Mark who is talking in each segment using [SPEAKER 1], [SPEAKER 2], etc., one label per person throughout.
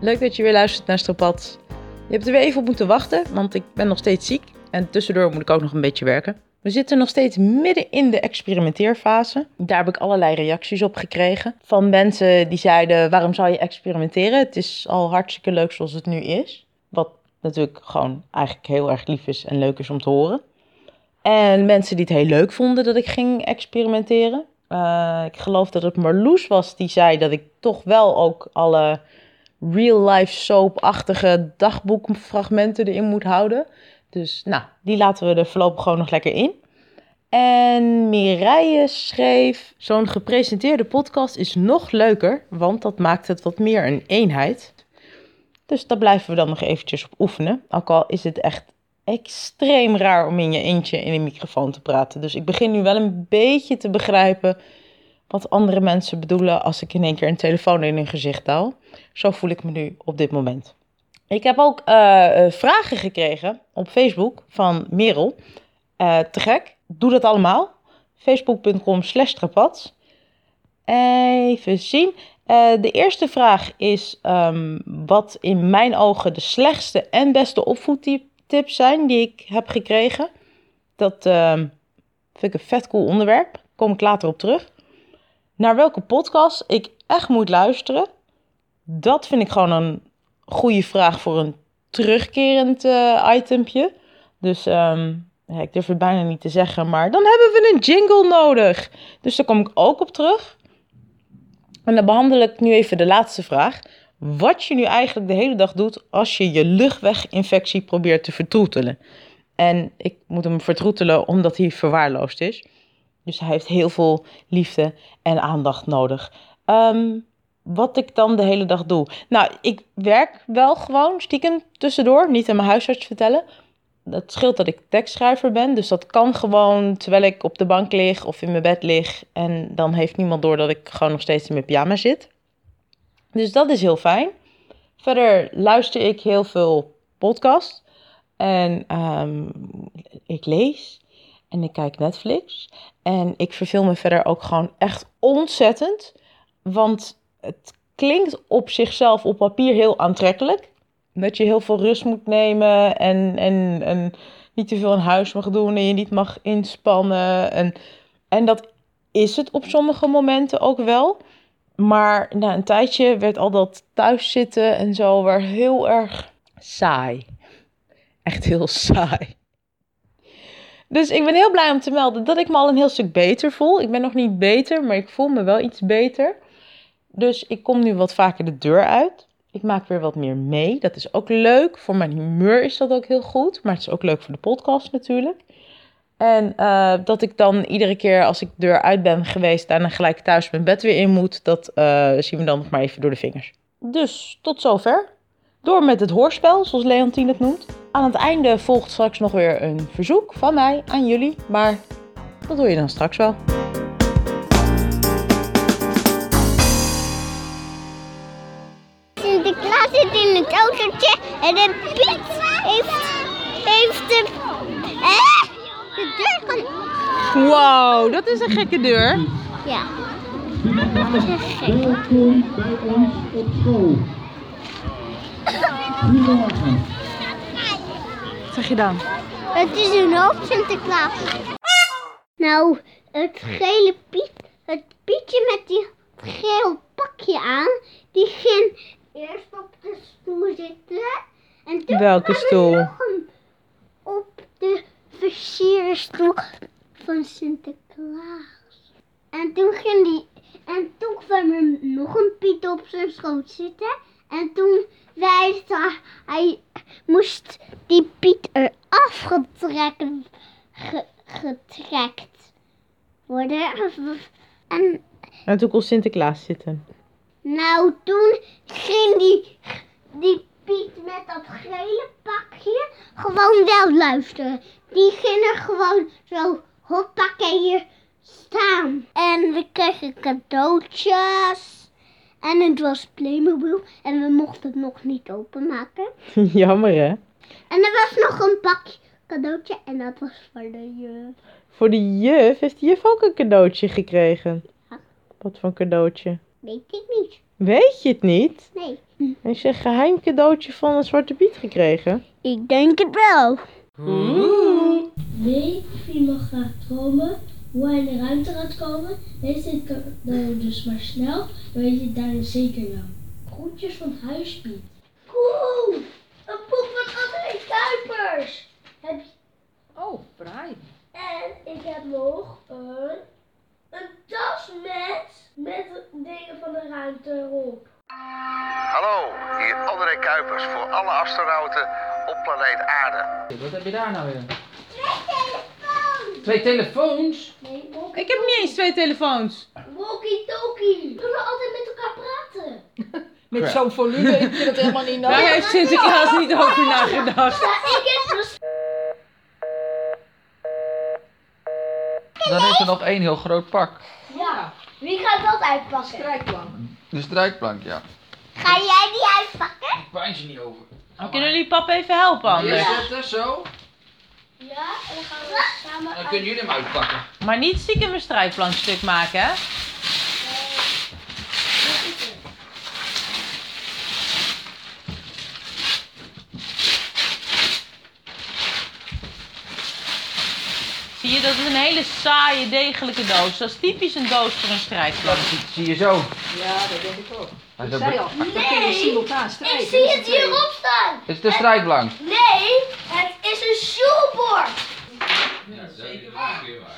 [SPEAKER 1] Leuk dat je weer luistert naar Stropat. Je hebt er weer even op moeten wachten, want ik ben nog steeds ziek. En tussendoor moet ik ook nog een beetje werken. We zitten nog steeds midden in de experimenteerfase. Daar heb ik allerlei reacties op gekregen. Van mensen die zeiden, waarom zou je experimenteren? Het is al hartstikke leuk zoals het nu is. Wat natuurlijk gewoon eigenlijk heel erg lief is en leuk is om te horen. En mensen die het heel leuk vonden dat ik ging experimenteren. Uh, ik geloof dat het Marloes was die zei dat ik toch wel ook alle real-life soap-achtige dagboekfragmenten erin moet houden. Dus nou, die laten we er voorlopig gewoon nog lekker in. En Mireille schreef: Zo'n gepresenteerde podcast is nog leuker, want dat maakt het wat meer een eenheid. Dus daar blijven we dan nog eventjes op oefenen. Ook al is het echt extreem raar om in je eentje in een microfoon te praten. Dus ik begin nu wel een beetje te begrijpen wat andere mensen bedoelen als ik in één keer een telefoon in hun gezicht hou. Zo voel ik me nu op dit moment. Ik heb ook uh, vragen gekregen op Facebook van Merel. Uh, te gek. Doe dat allemaal. Facebook.com slash Even zien. De eerste vraag is um, wat in mijn ogen de slechtste en beste opvoedtips zijn die ik heb gekregen. Dat uh, vind ik een vet cool onderwerp. Kom ik later op terug. Naar welke podcast ik echt moet luisteren. Dat vind ik gewoon een goede vraag voor een terugkerend uh, itempje. Dus ja, ik durf het bijna niet te zeggen, maar dan hebben we een jingle nodig. Dus daar kom ik ook op terug. En dan behandel ik nu even de laatste vraag. Wat je nu eigenlijk de hele dag doet als je je luchtweginfectie probeert te vertroetelen. En ik moet hem vertroetelen omdat hij verwaarloosd is. Dus hij heeft heel veel liefde en aandacht nodig. Um, wat ik dan de hele dag doe. Nou, ik werk wel gewoon stiekem tussendoor. Niet aan mijn huisarts vertellen. Dat scheelt dat ik tekstschrijver ben. Dus dat kan gewoon terwijl ik op de bank lig of in mijn bed lig. En dan heeft niemand door dat ik gewoon nog steeds in mijn pyjama zit. Dus dat is heel fijn. Verder luister ik heel veel podcasts. En um, ik lees. En ik kijk Netflix. En ik verveel me verder ook gewoon echt ontzettend. Want het klinkt op zichzelf op papier heel aantrekkelijk. Dat je heel veel rust moet nemen en, en, en niet te veel in huis mag doen en je niet mag inspannen. En, en dat is het op sommige momenten ook wel. Maar na een tijdje werd al dat thuiszitten en zo weer heel erg saai. Echt heel saai. Dus ik ben heel blij om te melden dat ik me al een heel stuk beter voel. Ik ben nog niet beter, maar ik voel me wel iets beter. Dus ik kom nu wat vaker de deur uit. Ik maak weer wat meer mee. Dat is ook leuk. Voor mijn humeur is dat ook heel goed. Maar het is ook leuk voor de podcast natuurlijk. En uh, dat ik dan iedere keer als ik de deur uit ben geweest, daarna gelijk thuis mijn bed weer in moet, dat uh, zien we dan nog maar even door de vingers. Dus tot zover. Door met het hoorspel, zoals Leontien het noemt. Aan het einde volgt straks nog weer een verzoek van mij aan jullie. Maar dat hoor je dan straks wel.
[SPEAKER 2] zit in het autootje en de Piet heeft, heeft de, eh, de deur van...
[SPEAKER 1] Wow, dat is een gekke deur.
[SPEAKER 2] Ja, dat is een gekke.
[SPEAKER 3] Welkom bij ons op school. Goedemorgen.
[SPEAKER 1] Zeg je dan?
[SPEAKER 2] Het is een hoop Sinterklaas. Nou, het gele Piet, het Pietje met die geel pakje aan, die ging eerst op de stoel zitten. En toen
[SPEAKER 1] Welke stoel?
[SPEAKER 2] Nog een, op de versierstoel van Sinterklaas. En toen ging die. En toen kwam er nog een Piet op zijn schoot zitten. En toen ze, hij moest die Piet er afgetrekt ge, getrekt worden. En,
[SPEAKER 1] en toen kon Sinterklaas zitten.
[SPEAKER 2] Nou, toen ging die, die Piet met dat gele pakje gewoon wel luisteren. Die ging er gewoon zo hoppakee staan. En we kregen cadeautjes. En het was Playmobil. En we mochten het nog niet openmaken.
[SPEAKER 1] Jammer hè?
[SPEAKER 2] En er was nog een pakje cadeautje. En dat was voor de juf.
[SPEAKER 1] Voor de juf? Heeft de juf ook een cadeautje gekregen?
[SPEAKER 2] Ja.
[SPEAKER 1] Wat voor een cadeautje?
[SPEAKER 2] Weet ik niet.
[SPEAKER 1] Weet je het niet?
[SPEAKER 2] Nee.
[SPEAKER 1] Heb je een geheim cadeautje van een Zwarte Piet gekregen?
[SPEAKER 2] Ik denk het wel.
[SPEAKER 4] Weet wie mag graag dromen hoe hij in de ruimte gaat komen? Lees dit cadeau dus maar snel, dan weet je het zeker wel. Groetjes van Huispiet. Cool! Een boek van André Kuipers! Heb je...
[SPEAKER 5] Oh, fraai.
[SPEAKER 4] En ik heb nog een, een tas met, met dingen van de ruimte erop.
[SPEAKER 6] Hallo, hier André Kuipers voor alle astronauten op planeet Aarde.
[SPEAKER 5] Wat heb je daar nou weer? Twee telefoons?
[SPEAKER 4] Nee, walkie,
[SPEAKER 1] Ik heb niet eens twee telefoons.
[SPEAKER 4] walkie-talkie. We kunnen altijd met elkaar praten.
[SPEAKER 5] Met zo'n volume, ik vind het helemaal niet
[SPEAKER 1] Daar
[SPEAKER 5] nodig.
[SPEAKER 1] heeft Sinterklaas niet over nagedacht.
[SPEAKER 4] Ja, ik heb dus...
[SPEAKER 7] Dan is er nog één heel groot pak.
[SPEAKER 4] Ja. Wie gaat dat uitpakken?
[SPEAKER 5] Strijkplank.
[SPEAKER 7] De strijkplank, ja.
[SPEAKER 2] Ga jij die uitpakken?
[SPEAKER 7] Pijns je niet over.
[SPEAKER 1] Kunnen jullie pap even helpen anders?
[SPEAKER 7] Neerzetten, zo.
[SPEAKER 4] Ja, en dan gaan we samen
[SPEAKER 7] Dan kunnen jullie hem uitpakken.
[SPEAKER 1] Maar niet stiekem een strijkplankstuk maken, hè? Zie je, dat is een hele saaie, degelijke doos. Dat is typisch een doos voor een strijkplank.
[SPEAKER 7] Zie, zie je zo.
[SPEAKER 5] Ja, dat denk ik ook. Ik
[SPEAKER 7] dat
[SPEAKER 5] zei al, dan kun je simultaan strijken.
[SPEAKER 4] Ik zie het hierop staan.
[SPEAKER 7] Is het de strijkplank?
[SPEAKER 4] Nee, het is een shoebord.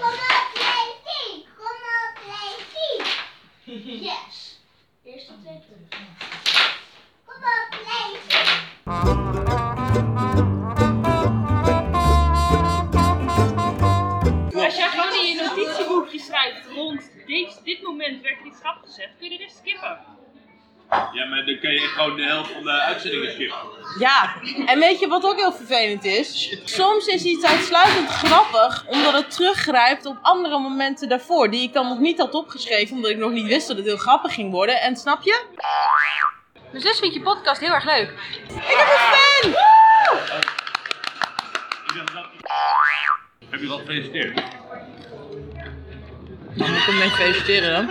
[SPEAKER 2] Kom op, Levi. Kom op, Levi.
[SPEAKER 4] Yes. Eerste twee punten.
[SPEAKER 2] Kom op, Levi.
[SPEAKER 8] Als jij gewoon in je notitieboekje schrijft rond dit, dit moment werd iets grap gezegd, kun je dit skippen.
[SPEAKER 9] Ja, maar dan kun je gewoon de helft van de uitzendingen skippen.
[SPEAKER 1] Ja, en weet je wat ook heel vervelend is? Soms is iets uitsluitend grappig omdat het teruggrijpt op andere momenten daarvoor. Die ik dan nog niet had opgeschreven omdat ik nog niet wist dat het heel grappig ging worden. En snap je?
[SPEAKER 8] Mijn zus vindt je podcast heel erg leuk.
[SPEAKER 9] Heb je al gefeliciteerd?
[SPEAKER 1] Dan moet ik hem mee feliciteren dan.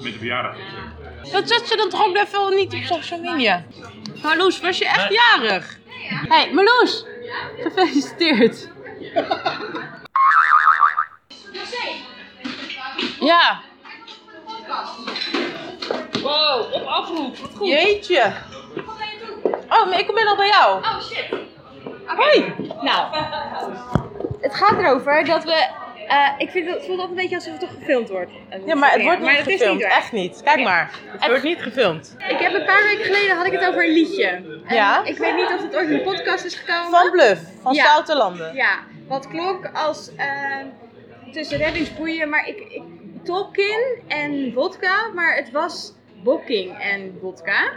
[SPEAKER 9] Met de verjaardag.
[SPEAKER 1] Dat zet ze dan toch ook even niet op social media? Marloes, was je echt jarig? Hé, hey, Marloes! Gefeliciteerd! Ja,
[SPEAKER 8] Wow, op afroep. Wat goed.
[SPEAKER 1] jeetje. Oh, maar ik ben al bij jou.
[SPEAKER 8] Oh shit.
[SPEAKER 1] Hoi!
[SPEAKER 10] Nou, het gaat erover dat we. Eh, ik vind het, het voelt altijd een beetje alsof het toch gefilmd wordt.
[SPEAKER 1] Ja, maar het wordt niet
[SPEAKER 10] Maar dat is
[SPEAKER 1] gefilmd.
[SPEAKER 10] waar.
[SPEAKER 1] Echt niet. Kijk maar. Het wordt niet gefilmd.
[SPEAKER 10] Ik heb een paar weken geleden had ik het over een liedje. En
[SPEAKER 1] Ja?
[SPEAKER 10] Ik weet niet of het ooit in de podcast is gekomen.
[SPEAKER 1] Van Bluff, van
[SPEAKER 10] Ja.
[SPEAKER 1] Stoute Landen.
[SPEAKER 10] Ja, wat klonk als eh, tussen reddingsboeien, maar ik, ik Tolkien en vodka, maar het was bokking en vodka.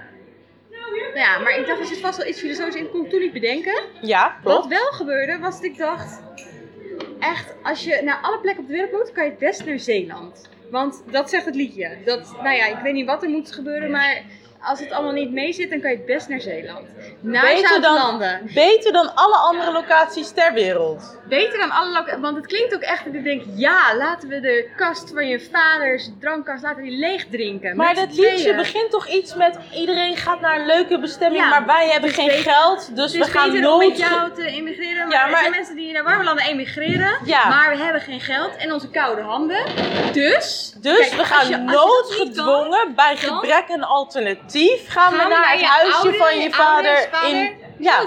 [SPEAKER 10] Ja, maar ik dacht, er zit vast wel iets filosofisch in, kon ik toen niet bedenken.
[SPEAKER 1] Ja,
[SPEAKER 10] Wat
[SPEAKER 1] klopt.
[SPEAKER 10] wel gebeurde, was dat ik dacht... Echt, als je naar alle plekken op de wereld moet, kan je het best naar Zeeland. Want dat zegt het liedje. Dat, nou ja, ik weet niet wat er moet gebeuren, maar als het allemaal niet mee zit, dan kan je het best naar Zeeland. Naar
[SPEAKER 1] Beter dan, beter dan alle andere locaties ter wereld.
[SPEAKER 10] Beter dan alle locaties, want het klinkt ook echt dat ik denk, ja, laten we de kast van je vaders drankkast, laten we die leeg drinken.
[SPEAKER 1] Maar dat liedje
[SPEAKER 10] tweeën.
[SPEAKER 1] begint toch iets met iedereen gaat naar een leuke bestemming,
[SPEAKER 10] Ja,
[SPEAKER 1] maar wij hebben
[SPEAKER 10] is
[SPEAKER 1] geen
[SPEAKER 10] beter-
[SPEAKER 1] geld, dus
[SPEAKER 10] Het
[SPEAKER 1] we gaan
[SPEAKER 10] om met
[SPEAKER 1] nooit...
[SPEAKER 10] jou te emigreren, maar,
[SPEAKER 1] Ja,
[SPEAKER 10] er
[SPEAKER 1] maar-
[SPEAKER 10] zijn mensen die naar warme landen emigreren,
[SPEAKER 1] Ja.
[SPEAKER 10] maar we hebben geen geld en onze koude handen. Dus,
[SPEAKER 1] Dus
[SPEAKER 10] kijk,
[SPEAKER 1] we gaan
[SPEAKER 10] je- kan,
[SPEAKER 1] noodgedwongen, bij gebrek aan alternatief, gaan, we naar het
[SPEAKER 10] je
[SPEAKER 1] huisje
[SPEAKER 10] oude-
[SPEAKER 1] van je vader in... Ja,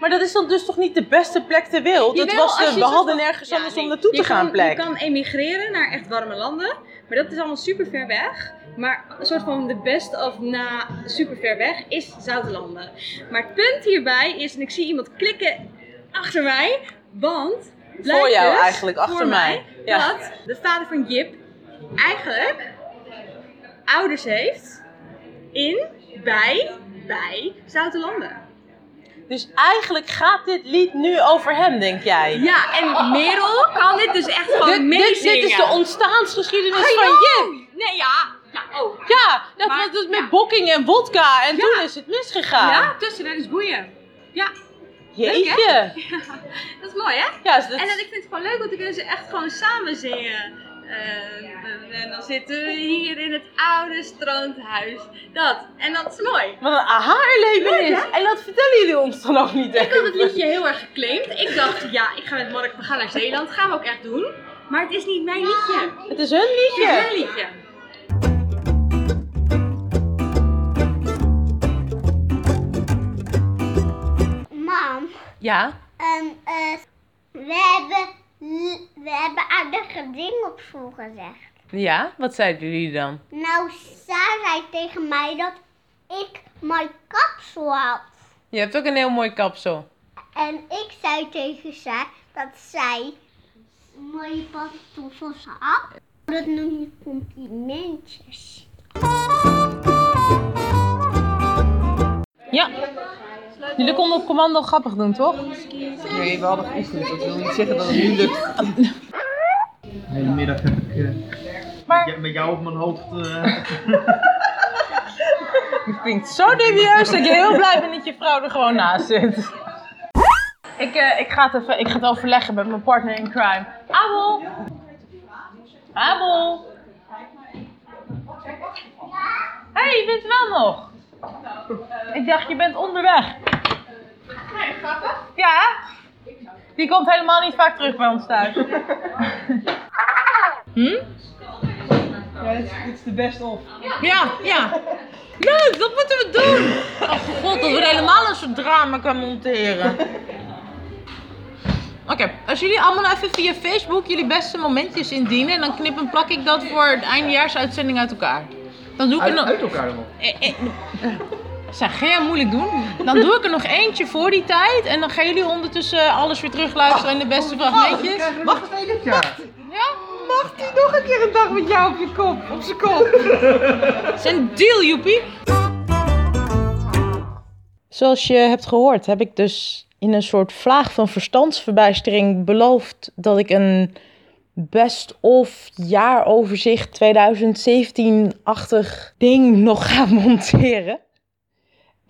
[SPEAKER 1] maar dat is dan dus toch niet de beste plek ter wereld?
[SPEAKER 10] Jawel,
[SPEAKER 1] was de, we hadden
[SPEAKER 10] van-
[SPEAKER 1] nergens
[SPEAKER 10] Ja,
[SPEAKER 1] anders
[SPEAKER 10] nee.
[SPEAKER 1] om naartoe te gaan
[SPEAKER 10] kan-
[SPEAKER 1] plek.
[SPEAKER 10] Je kan emigreren naar echt warme landen, maar dat is allemaal super ver weg. Maar een soort van de best of na super ver weg is Zoutlanden. Maar het punt hierbij is, en ik zie iemand klikken achter mij, want
[SPEAKER 1] Voor jou
[SPEAKER 10] dus,
[SPEAKER 1] eigenlijk, achter
[SPEAKER 10] voor
[SPEAKER 1] mij. Ja.
[SPEAKER 10] dat de vader van Jip eigenlijk ouders heeft in, bij, bij Zoutlanden.
[SPEAKER 1] Dus eigenlijk gaat dit lied nu over hem, denk jij?
[SPEAKER 10] Ja, en Merel kan dit dus echt gewoon
[SPEAKER 1] Dit, dit,
[SPEAKER 10] meezingen.
[SPEAKER 1] dit is de ontstaansgeschiedenis van. Jip.
[SPEAKER 10] Nee, ja. Ja, oh.
[SPEAKER 1] Ja, dat
[SPEAKER 10] Maar-
[SPEAKER 1] was dus met
[SPEAKER 10] ja.
[SPEAKER 1] bokking en vodka en
[SPEAKER 10] Ja.
[SPEAKER 1] toen is het misgegaan.
[SPEAKER 10] Ja, tussen dat is boeien. Ja,
[SPEAKER 1] Jeetje.
[SPEAKER 10] dat is mooi hè?
[SPEAKER 1] Ja, dus dat-
[SPEAKER 10] En dan, ik vind het gewoon leuk, want dan kunnen ze echt gewoon samen zingen. En, en dan zitten we hier in het oude strandhuis. Dat. En dat is mooi.
[SPEAKER 1] Wat een aha-erlevenis. En dat vertellen jullie ons dan ook niet
[SPEAKER 10] Ik had het liedje heel erg geclaimd. Ik dacht, ja, ik ga met Mark, we gaan naar Zeeland. gaan we ook echt doen. Maar het is niet mijn liedje.
[SPEAKER 1] Het is hun
[SPEAKER 10] Het is
[SPEAKER 1] liedje.
[SPEAKER 10] mijn liedje.
[SPEAKER 2] Mam,
[SPEAKER 1] Ja?
[SPEAKER 2] ehm, eh, we, hebben, we hebben aardige dingen op school gezegd.
[SPEAKER 1] Ja? Wat zeiden jullie dan?
[SPEAKER 2] Nou, Sarah zei tegen mij dat ik mijn kapsel had.
[SPEAKER 1] Je hebt ook een heel mooi kapsel.
[SPEAKER 2] En ik zei tegen zij dat zij mooie pantoffels had. Dat noem je complimentjes.
[SPEAKER 1] Jullie konden op commando grappig doen, toch?
[SPEAKER 7] Nee, we hadden geoefend. Dat wil niet zeggen dat het nu lukt.
[SPEAKER 3] De hele middag heb ik eh,
[SPEAKER 1] Maar-
[SPEAKER 3] met jou- op mijn hoofd. eh,
[SPEAKER 1] Je klinkt zo dubieus dat je heel blij bent dat je vrouw er gewoon naast zit. Ik, eh, ik, ga het even, ik ga het overleggen met mijn partner in crime. Abel! Abel! Hé, hey, je bent er wel nog? Ik dacht, je bent onderweg. Ja? Die komt helemaal niet vaak terug bij ons thuis. Hm?
[SPEAKER 7] Ja, dit is, dit is de best of.
[SPEAKER 1] Ja, ja. Leuk, dat moeten we doen. Oh god, dat we helemaal een soort drama kan monteren. Oké, als jullie allemaal even via Facebook jullie beste momentjes indienen, dan knip en plak ik dat voor de eindejaarsuitzending uit elkaar. Dan doe ik
[SPEAKER 7] Uit,
[SPEAKER 1] nog...
[SPEAKER 7] uit elkaar dan nog.
[SPEAKER 1] Zeg, ga jij moeilijk doen? Dan doe ik er nog eentje voor die tijd en dan gaan jullie ondertussen alles weer terugluisteren in de beste fragmentjes.
[SPEAKER 3] Wacht even dit jaar.
[SPEAKER 1] Ja, mag die nog een keer een dag met jou op je kop, op zijn kop? is een deal, joepie. Zoals je hebt gehoord, heb ik dus in een soort vlaag van verstandsverbijstering beloofd dat ik een best-of jaaroverzicht 2017-achtig ding nog ga monteren.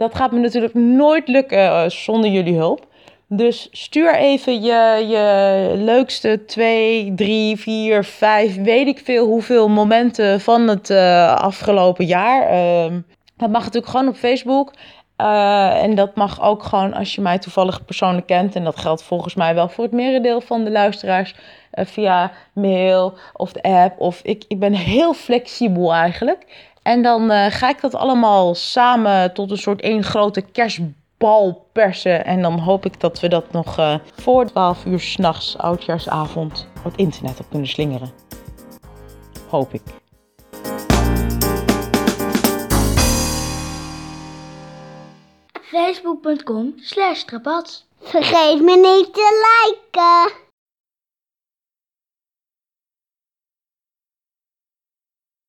[SPEAKER 1] Dat gaat me natuurlijk nooit lukken eh, zonder jullie hulp. Dus stuur even je, je leukste 2, 3, 4, 5, weet ik veel hoeveel momenten van het eh, afgelopen jaar. Ehm, dat mag natuurlijk gewoon op Facebook. Eh, en dat mag ook gewoon als je mij toevallig persoonlijk kent. En dat geldt volgens mij wel voor het merendeel van de luisteraars. via mail of de app. Of ik, ik ben heel flexibel eigenlijk. En dan eh, ga ik dat allemaal samen tot een soort één grote kerstbal persen. En dan hoop ik dat we dat nog eh, voor 12 uur s'nachts, oudjaarsavond, op het internet op kunnen slingeren. Hoop ik.
[SPEAKER 4] Facebook.com slash.
[SPEAKER 2] Vergeet me niet te liken.